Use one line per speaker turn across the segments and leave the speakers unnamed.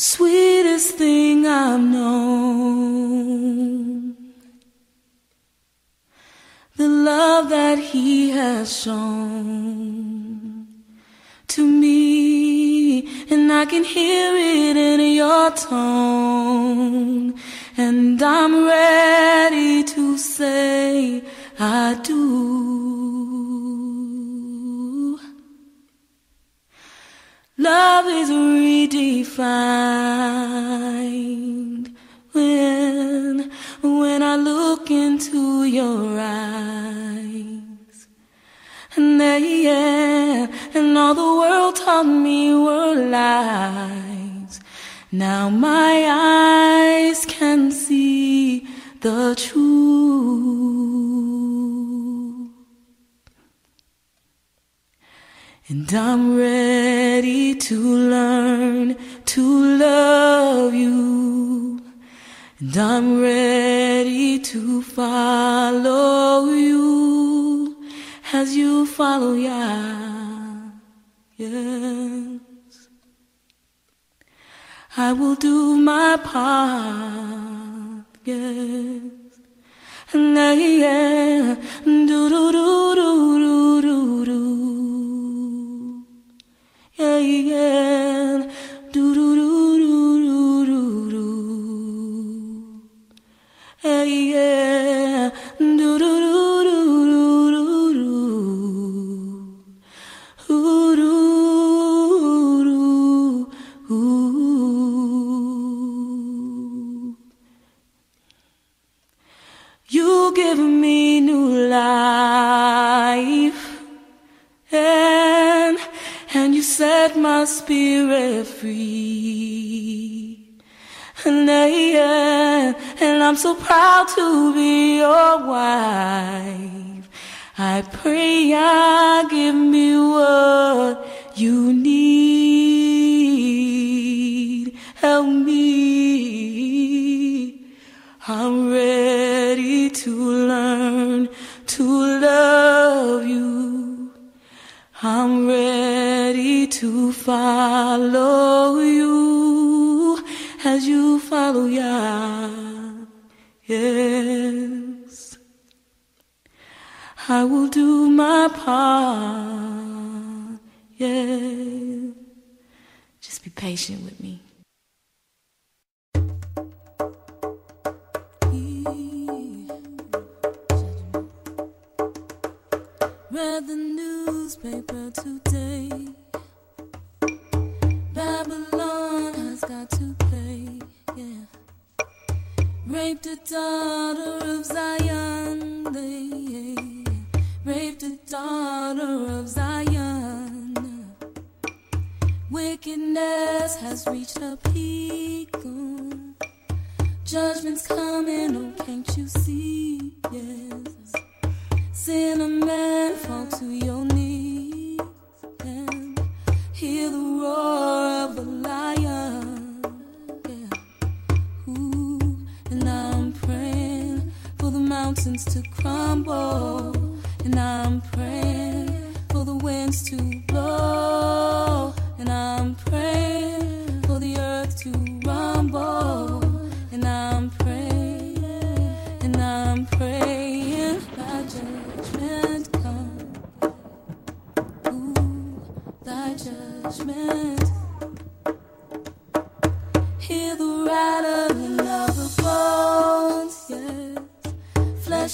Sweetest thing I've known. The love that he has shown to me, and I can hear it in your tone, and I'm ready to say I do. Love is redefined when when I look into your eyes. And they, yeah, and all the world taught me were lies. Now my eyes can see the truth. And I'm ready And I'm ready to follow you as you follow Yah. Yes. I will do my part. Yes. And I, yeah, do do do do do do do. Yeah, yeah, give me new life, and and you set my spirit free. And, I, uh, and I'm so proud to be your wife. I pray I give me what you need. Help me. I'm ready to learn to love you. I'm ready to follow you as you follow Yah. Yes. I will do my part. Yeah. Just be patient with me. Read the newspaper today. Babylon has got to pay. Yeah. Raped a daughter of Zion. They raped a daughter of Zion. Wickedness has reached a peak. Judgment's coming, oh, can't you see? Yes. Cinnamon, fall to your knees? And hear the roar of the lion. Ooh, and I'm praying for the mountains to crumble, and I'm praying for the winds to blow,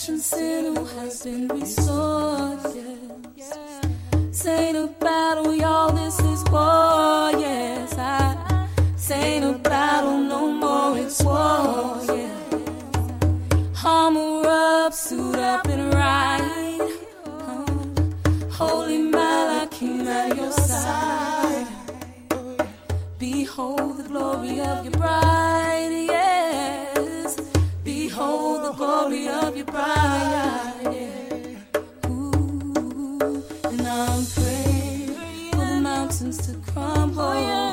and sinew has been restored, yes. Say no battle, y'all, this is war, yes. I say no battle, no more, it's war, yeah. Armor up, suit up and ride. Holy Malachi at your side. Behold the glory of your bride, glory of your bride, yeah. Ooh, and I'm praying for the mountains to crumble.